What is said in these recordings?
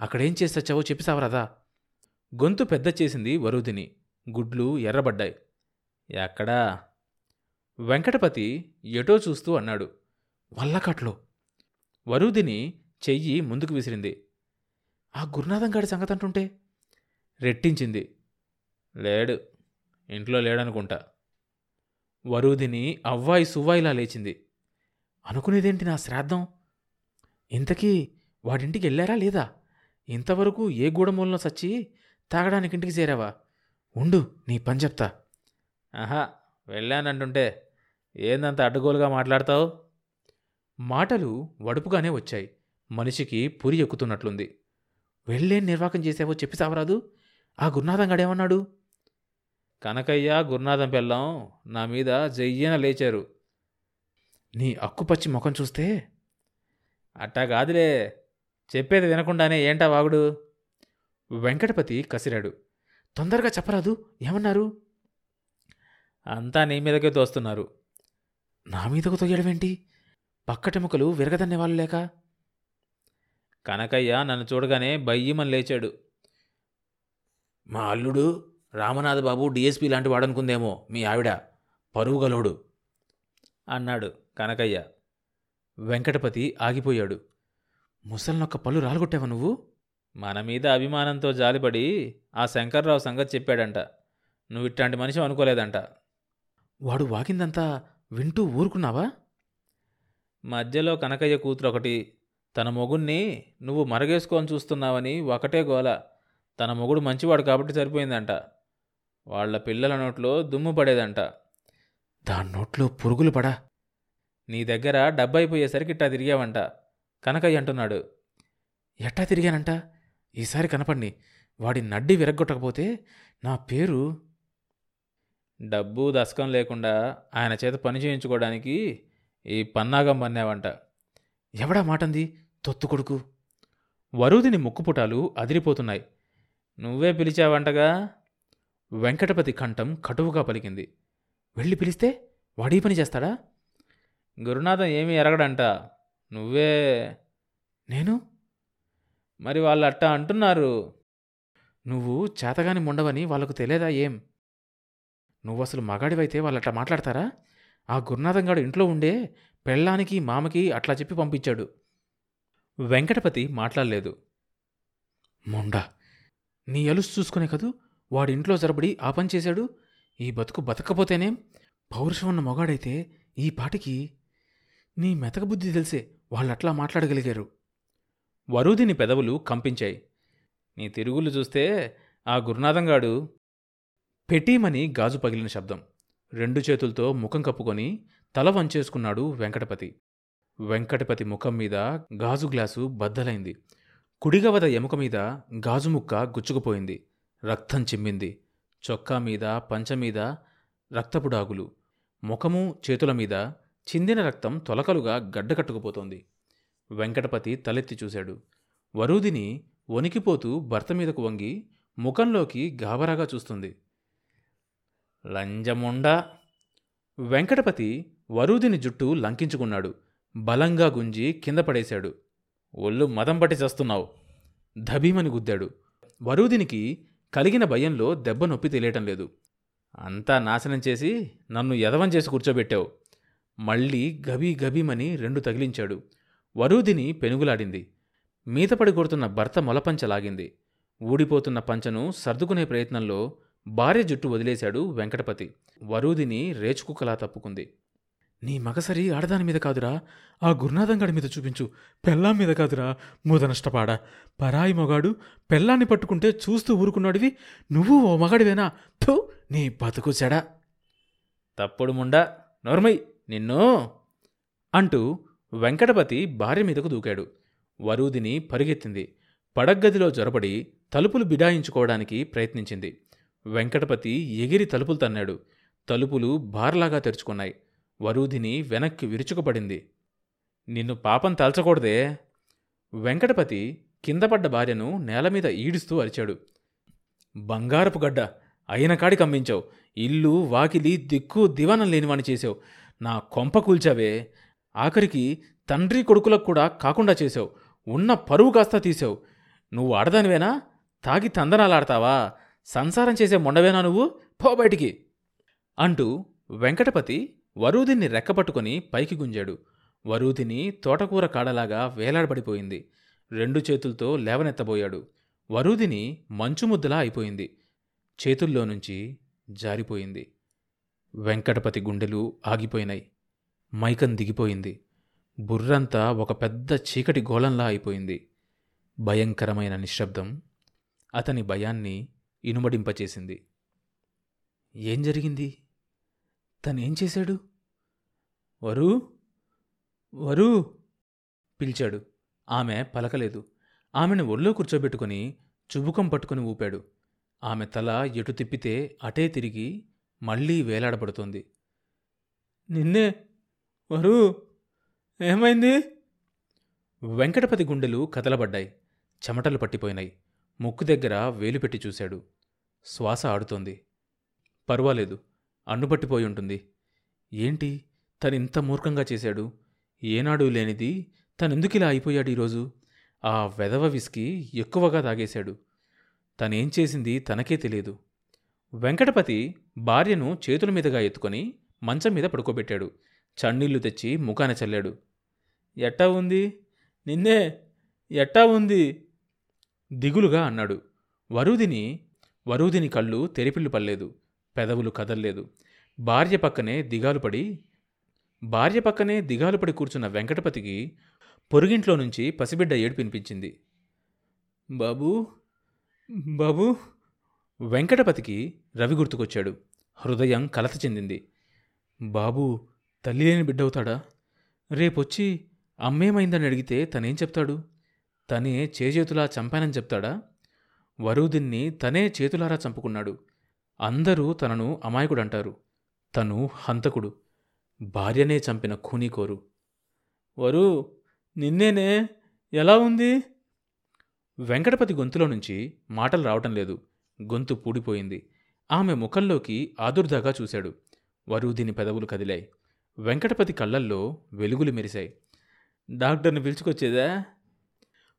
అక్కడేం చేసి చచ్చావో చెప్పిసావరాదా గొంతు పెద్ద చేసింది వరుదిని. గుడ్లు ఎర్రబడ్డాయి. ఎక్కడా? వెంకటపతి ఎటో చూస్తూ అన్నాడు. వల్లకట్లో. వరుదిని చెయ్యి ముందుకు విసిరింది. ఆ గురునాథం గాడి సంగతి అంటుంటే రెట్టించింది. లేడు. ఇంట్లో లేడనుకుంటా. వరుదిని అవ్వాయి సువ్వాయిలా లేచింది. అనుకునేదేంటి నా శ్రాద్ధం? ఇంతకీ వాడింటికి వెళ్ళారా లేదా? ఇంతవరకు ఏ గూడమూలలో సచ్చి తాగడానికి ఇంటికి చేరావా? ఉండు నీ పని చెప్తా. ఆహా వెళ్ళానంటుంటే ఏందంత అడ్డగోలుగా మాట్లాడతావు? మాటలు వడుపుగానే వచ్చాయి. మనిషికి పురి ఎక్కుతున్నట్లుంది. వెళ్ళేం నిర్వాకం చేసావో చెప్పి సావరాదు. ఆ గురునాథం గడేమన్నాడు? కనకయ్య గురునాథం పెళ్ళం నా మీద జయ్యన లేచారు. నీ అక్కుపచ్చి ముఖం చూస్తే? అట్టా కాదులే. చెప్పేది వినకుండానే ఏంటా వాగుడు? వెంకటపతి కసిరాడు. తొందరగా చెప్పరాదు? ఏమన్నారు? అంతా నీ మీదకే తోస్తున్నారు. నా మీదకు తొయ్యడమేంటి పక్కటెముకలు విరగదన్నేవాళ్ళు లేక? కనకయ్య నన్ను చూడగానే బయ్యమని లేచాడు. మా అల్లుడు రామనాథ బాబు డిఎస్పీ లాంటి వాడనుకుందేమో మీ ఆవిడ. పరువుగలోడు అన్నాడు కనకయ్య. వెంకటపతి ఆగిపోయాడు. ముసలినొక్క పళ్ళు రాలగొట్టావా నువ్వు? మన మీద అభిమానంతో జాలిపడి ఆ శంకర్రావు సంగతి చెప్పాడంట. నువ్వు ఇట్లాంటి మనిషి అనుకోలేదంట. వాడు వాకిందంతా వింటూ ఊరుకున్నావా? మధ్యలో కనకయ్య కూతురు ఒకటి తన మొగుణ్ణి నువ్వు మరగేసుకొని చూస్తున్నావని ఒకటే గోల. తన మొగుడు మంచివాడు కాబట్టి సరిపోయిందంట. వాళ్ళ పిల్లల నోట్లో దుమ్ము పడేదంట. దాని నోట్లో పురుగులు పడా. నీ దగ్గర డబ్బైపోయేసరికి ఇట్టా తిరిగావంట. కనకయ్య అంటున్నాడు ఎట్టా తిరిగానంట? ఈసారి కనపడిని. వాడి నడ్డి విరగ్గొట్టకపోతే నా పేరు? డబ్బు దశకం లేకుండా ఆయన చేత పని చేయించుకోవడానికి ఈ పన్నాగం పన్నావంట ఎవడా మాటంది? తొత్తు కొడుకు. వరుదిని ముక్కుపుటాలు అదిరిపోతున్నాయి. నువ్వే పిలిచావంటగా? వెంకటపతి కంఠం కటువుగా పలికింది. వెళ్ళి పిలిస్తే వాడీ పని చేస్తాడా? గురునాథం ఏమీ ఎరగడంట. నువ్వే. నేను? మరి వాళ్ళు అట్టా అంటున్నారు. నువ్వు చేతగాని ముండవని వాళ్ళకు తెలియదా ఏం? నువ్వు అసలు మగాడివైతే వాళ్ళు అట్లా మాట్లాడతారా? ఆ గురునాథం గాడు ఇంట్లో ఉండే పెళ్ళానికి మామకి అట్లా చెప్పి పంపించాడు. వెంకటపతి మాట్లాడలేదు. మొండా నీ ఎలుసు చూసుకునే కదూ? వాడింట్లో జరబడి ఆ పని చేశాడు? ఈ బతుకు బతకపోతేనేం? పౌరుషం ఉన్న మొగాడైతే ఈ పాటికి నీ మెతక బుద్ధి తెలిసే వాళ్ళట్లా మాట్లాడగలిగారు. వరుదిని పెదవులు కంపించాయి. నీ తిరుగులు చూస్తే ఆ గురునాథంగాడు పెటీమని గాజు పగిలిన శబ్దం. రెండు చేతులతో ముఖం కప్పుకొని తల వంచేసుకున్నాడు వెంకటపతి. వెంకటపతి ముఖం మీద గాజు గ్లాసు బద్దలైంది. కుడిగవద ఎముక మీద గాజు ముక్క గుచ్చుకుపోయింది. రక్తం చిమ్మింది. చొక్కా మీద పంచ మీద రక్తపుడాగులు. ముఖము చేతుల మీద చిందిన రక్తం తొలకలుగా గడ్డకట్టుకుపోతోంది వెంకటపతి తలెత్తి చూశాడు. వరూదిని వణికిపోతూ భర్త మీదకు వంగి ముఖంలోకి గాబరాగా చూస్తుంది. లంజముండా. వెంకటపతి వరూదిని జుట్టు లంకించుకున్నాడు. బలంగా గుంజి కింద పడేశాడు. ఒళ్ళు మదం పట్టి చస్తున్నావు. ధభీమని గుద్దాడు. వరూదినికి కలిగిన భయంలో దెబ్బ నొప్పి తెలియటం లేదు. అంతా నాశనం చేసి నన్ను యదవం చేసి కూర్చోబెట్టావు. మళ్ళీ గబీ గబీమని రెండు తగిలించాడు. వరూదిని పెనుగులాడింది. మీతపడి కొడుతున్న భర్త మొలపంచలాగింది ఊడిపోతున్న పంచను సర్దుకునే ప్రయత్నంలో భార్య జుట్టు వదిలేశాడు వెంకటపతి. వరూదిని రేచుకుక్కలా తప్పుకుంది. నీ మగసరి ఆడదాని మీద కాదురా. ఆ గురునాథంగాడి మీద చూపించు. పెళ్ళాం మీద కాదురా. మూద నష్టపాడా పరాయి మొగాడు పెళ్ళాన్ని పట్టుకుంటే చూస్తూ ఊరుకున్నాడివి. నువ్వు ఓ మగాడివేనా? థూ నీ బతుకు చెడా. తప్పుడు ముండా. నోర్మై. నిన్ను అంటూ వెంకటపతి భార్య మీదకు దూకాడు. వరూదిని పరుగెత్తింది. పడగ్గదిలో జొరబడి తలుపులు బిడాయించుకోవడానికి ప్రయత్నించింది. వెంకటపతి ఎగిరి తలుపులు తన్నాడు. తలుపులు బార్లాగా తెరుచుకున్నాయి. వరూధిని వెనక్కి విరుచుకుపడింది. నిన్ను పాపం తలచకూడదే. వెంకటపతి కిందపడ్డ భార్యను నేలమీద ఈడుస్తూ అరిచాడు. బంగారపు గడ్డ అయిన కాడి కమ్మించావు. ఇల్లు వాకిలి దిక్కు దివానం లేనివాణి చేసావు నా కొంప కూల్చావే. ఆఖరికి తండ్రి కొడుకులకు కూడా కాకుండా చేసావు ఉన్న పరువు కాస్త తీసావు నువ్వు ఆడదానివేనా? తాగి తందనాలాడతావా? సంసారం చేసే మొండవేనా నువ్వు? పో బయటికి. అంటూ వెంకటపతి వరూదిని రెక్కపట్టుకుని పైకి గుంజాడు. వరూదిని తోటకూర కాడలాగా వేలాడబడిపోయింది. రెండు చేతులతో లేవనెత్తబోయాడు. వరూదిని మంచుముద్దలా అయిపోయింది. చేతుల్లో నుంచి జారిపోయింది. వెంకటపతి గుండెలు ఆగిపోయినాయి. మైకం దిగిపోయింది. బుర్రంతా ఒక పెద్ద చీకటి గోళంలా అయిపోయింది. భయంకరమైన నిశ్శబ్దం అతని భయాన్ని ఇనుమడింపచేసింది. ఏం జరిగింది? తనేం చేశాడు? వరు? వరు? పిలిచాడు. ఆమె పలకలేదు. ఆమెను ఒళ్ళో కూర్చోబెట్టుకుని చుబుకం పట్టుకుని ఊపాడు. ఆమె తల ఎటు తిప్పితే అటే తిరిగి మళ్ళీ వేలాడబడుతోంది. నిన్నే? వరు? ఏమైంది? వెంకటపతి గుండెలు కదలబడ్డాయి. చెమటలు పట్టిపోయినాయి. ముక్కు దగ్గర వేలు పెట్టి చూశాడు. శ్వాస ఆడుతోంది. పర్వాలేదు. అన్నుపట్టిపోయి ఉంటుంది ఏంటి తనింత మూర్ఖంగా చేశాడు. ఏనాడు లేనిది తనెందుకిలా అయిపోయాడు ఈరోజు? ఆ వెధవ విస్కీ ఎక్కువగా తాగేశాడు. తనేం చేసింది తనకే తెలియదు. వెంకటపతి భార్యను చేతుల మీదుగా ఎత్తుకొని మంచం మీద పడుకోబెట్టాడు. చన్నీళ్ళు తెచ్చి ముఖాన చల్లాడు. ఎట్టా ఉంది? నిన్నే ఎట్టా ఉంది? దిగులుగా అన్నాడు. వరూదిని వరూదిని కళ్ళు తెరిపిల్లు పల్లేదు పెదవులు కదల్లేదు. భార్య పక్కనే దిగాలు పడి భార్య పక్కనే దిగాలు పడి కూర్చున్న వెంకటపతికి పొరుగింట్లో నుంచి పసిబిడ్డ ఏడు వినిపించింది. బాబూ బాబూ వెంకటపతికి రవి గుర్తుకొచ్చాడు. హృదయం కలత చెందింది. బాబు తల్లి లేని బిడ్డవుతాడా? రేపొచ్చి అమ్మేమైందని అడిగితే తనేం చెప్తాడు? తనే చేజేతులా చంపానని చెప్తాడా? వరుదిన్ని తనే చేతులారా చంపుకున్నాడు. అందరూ తనను అమాయకుడంటారు. తను హంతకుడు. భార్యనే చంపిన ఖూనీకోరు వరు నిన్నేనే? ఎలా ఉంది? వెంకటపతి గొంతులో నుంచి మాటలు రావటం లేదు. గొంతు పూడిపోయింది. ఆమె ముఖంలోకి ఆదుర్దాగా చూశాడు. వరూదిని పెదవులు కదిలాయి. వెంకటపతి కళ్ళల్లో వెలుగులు మెరిశాయి. డాక్టర్ని పిలుచుకొచ్చేదా?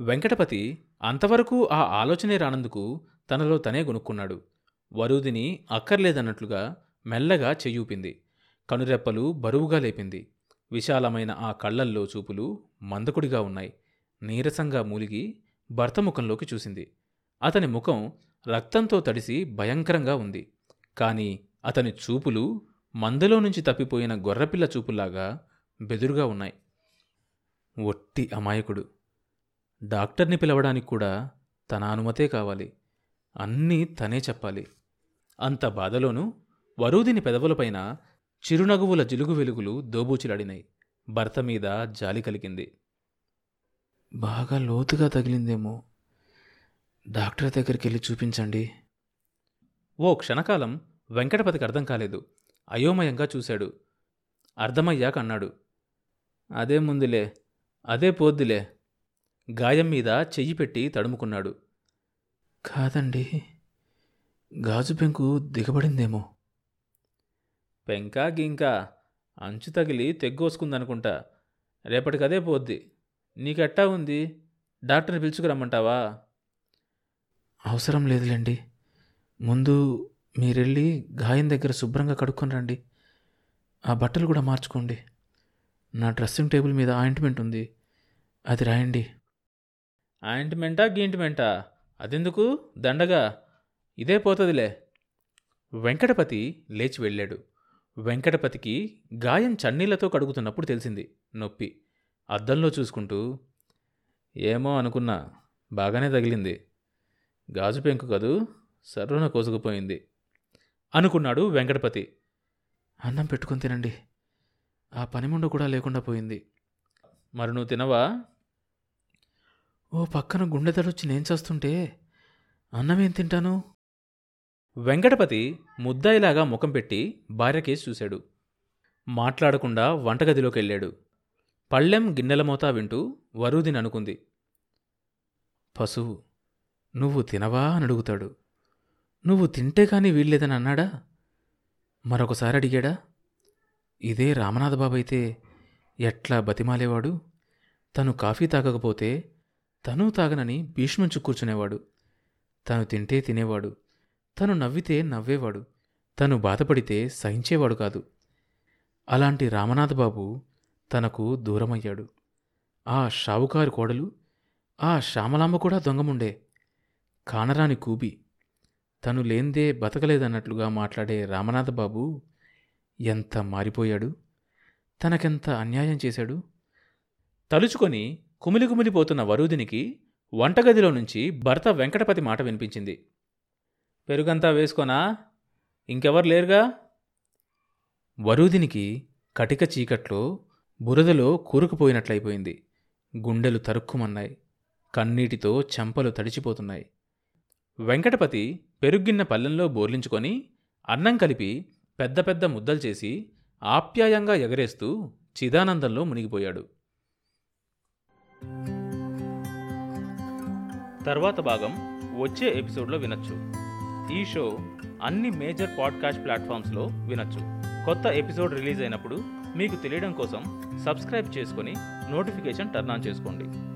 వెంకటపతి అంతవరకు ఆ ఆలోచనే రానందుకు తనలో తనే గొనుక్కున్నాడు. వరుదిని అక్కర్లేదన్నట్లుగా మెల్లగా చెయ్యూపింది. కనురెప్పలు బరువుగా లేపింది. విశాలమైన ఆ కళ్ళల్లో చూపులు మందకుడిగా ఉన్నాయి. నీరసంగా మూలిగి భర్త ముఖంలోకి చూసింది. అతని ముఖం రక్తంతో తడిసి భయంకరంగా ఉంది. కాని అతని చూపులు మందలో నుంచి తప్పిపోయిన గొర్రపిల్ల చూపులాగా బెదురుగా ఉన్నాయి. ఒట్టి అమాయకుడు. డాక్టర్ని పిలవడానికి కూడా తన అనుమతే కావాలి. అన్నీ తనే చెప్పాలి. అంత బాధలోనూ వరూదిని పెదవులపైన చిరునగువుల జిలుగు వెలుగులు దోబూచిలాడినాయి. భర్త మీద జాలి కలిగింది. బాగా లోతుగా తగిలిందేమో. డాక్టర్ దగ్గరికి వెళ్ళి చూపించండి. ఓ క్షణకాలం వెంకటపతికి అర్థం కాలేదు. అయోమయంగా చూశాడు. అర్థమయ్యాక అన్నాడు. అదే ముందులే అదే పోద్దులే. గాయం మీద చెయ్యి పెట్టి తడుముకున్నాడు. కాదండి గాజు పెంకు దిగబడిందేమో. పెంకా గింకా అంచు తగిలి తెగ్గోసుకుందనుకుంటా. రేపటికదే పోద్ది. నీకెట్టా ఉంది? డాక్టర్ని పిలుచుకురమ్మంటావా? అవసరం లేదులేండి. ముందు మీరెళ్ళి గాయం దగ్గర శుభ్రంగా కడుక్కొని రండి. ఆ బట్టలు కూడా మార్చుకోండి. నా డ్రెస్సింగ్ టేబుల్ మీద ఆయింట్మెంట్ ఉంది. అది రాయండి. ఆయింట్మెంటా గీంట్మెంటా అదెందుకు? దండగా? ఇదే పోతుందిలే. వెంకటపతి లేచి వెళ్ళాడు. వెంకటపతికి గాయం చన్నీళ్ళతో కడుగుతున్నప్పుడు తెలిసింది. నొప్పి. అద్దంలో చూసుకుంటూ ఏమో అనుకున్నా. బాగానే తగిలింది. గాజు పెంకు కదూ? సర్వన కోసుకుపోయింది. అనుకున్నాడు వెంకటపతి. అన్నం పెట్టుకొని తినండి. ఆ పనిముండ కూడా లేకుండా పోయింది. మరి నువ్వు తినవా? ఓ పక్కన గుండె తడొచ్చి నేను చేస్తుంటే అన్నమేం తింటాను? వెంకటపతి ముద్దాయిలాగా ముఖం పెట్టి భార్యకేసి చూశాడు. మాట్లాడకుండా వంటగదిలోకి వెళ్ళాడు పళ్ళెం గిన్నెల మోతా వింటూ వరూదిని అనుకుంది. పశువు. నువ్వు తినవా అని అడుగుతాడు. నువ్వు తింటే కానీ వీల్లేదని అన్నాడా? మరొకసారి అడిగాడా? ఇదే రామనాథబాబు అయితే ఎట్లా బతిమాలేవాడు? తను కాఫీ తాగకపోతే తను తాగనని భీష్మించు కూర్చునేవాడు. తను తింటే తినేవాడు. తను నవ్వితే నవ్వేవాడు. తను బాధపడితే సహించేవాడు కాదు. అలాంటి రామనాథబాబు తనకు దూరమయ్యాడు. ఆ షావుకారు కోడలు ఆ శ్యామలాంబ కూడా దొంగముండే. కానరాని కూబి తను లేందే బతకలేదన్నట్లుగా మాట్లాడే రామనాథబాబు ఎంత మారిపోయాడు? తనకెంత అన్యాయం చేశాడు? తలుచుకొని కుమిలి కుమిలిపోతున్న వరుదినికి వంటగదిలో నుంచి భర్త వెంకటపతి మాట వినిపించింది. పెరుగంతా వేసుకోనా? ఇంకెవరు లేరుగా? వరూదినికి కటిక చీకట్లో బురదలో కూరుకుపోయినట్లయిపోయింది. గుండెలు తరుక్కుమన్నాయి. కన్నీటితో చెంపలు తడిచిపోతున్నాయి. వెంకటపతి పెరుగ్గిన్న పల్లెంలో బోర్లించుకొని అన్నం కలిపి పెద్ద పెద్ద ముద్దలు చేసి ఆప్యాయంగా ఎగరేస్తూ చిదానందంలో మునిగిపోయాడు. తర్వాత భాగం వచ్చే ఎపిసోడ్లో వినొచ్చు. ఈ షో అన్ని మేజర్ పాడ్కాస్ట్ ప్లాట్ఫామ్స్లో వినొచ్చు. కొత్త ఎపిసోడ్ రిలీజ్ అయినప్పుడు మీకు తెలియడం కోసం సబ్స్క్రైబ్ చేసుకొని నోటిఫికేషన్ టర్న్ ఆన్ చేసుకోండి.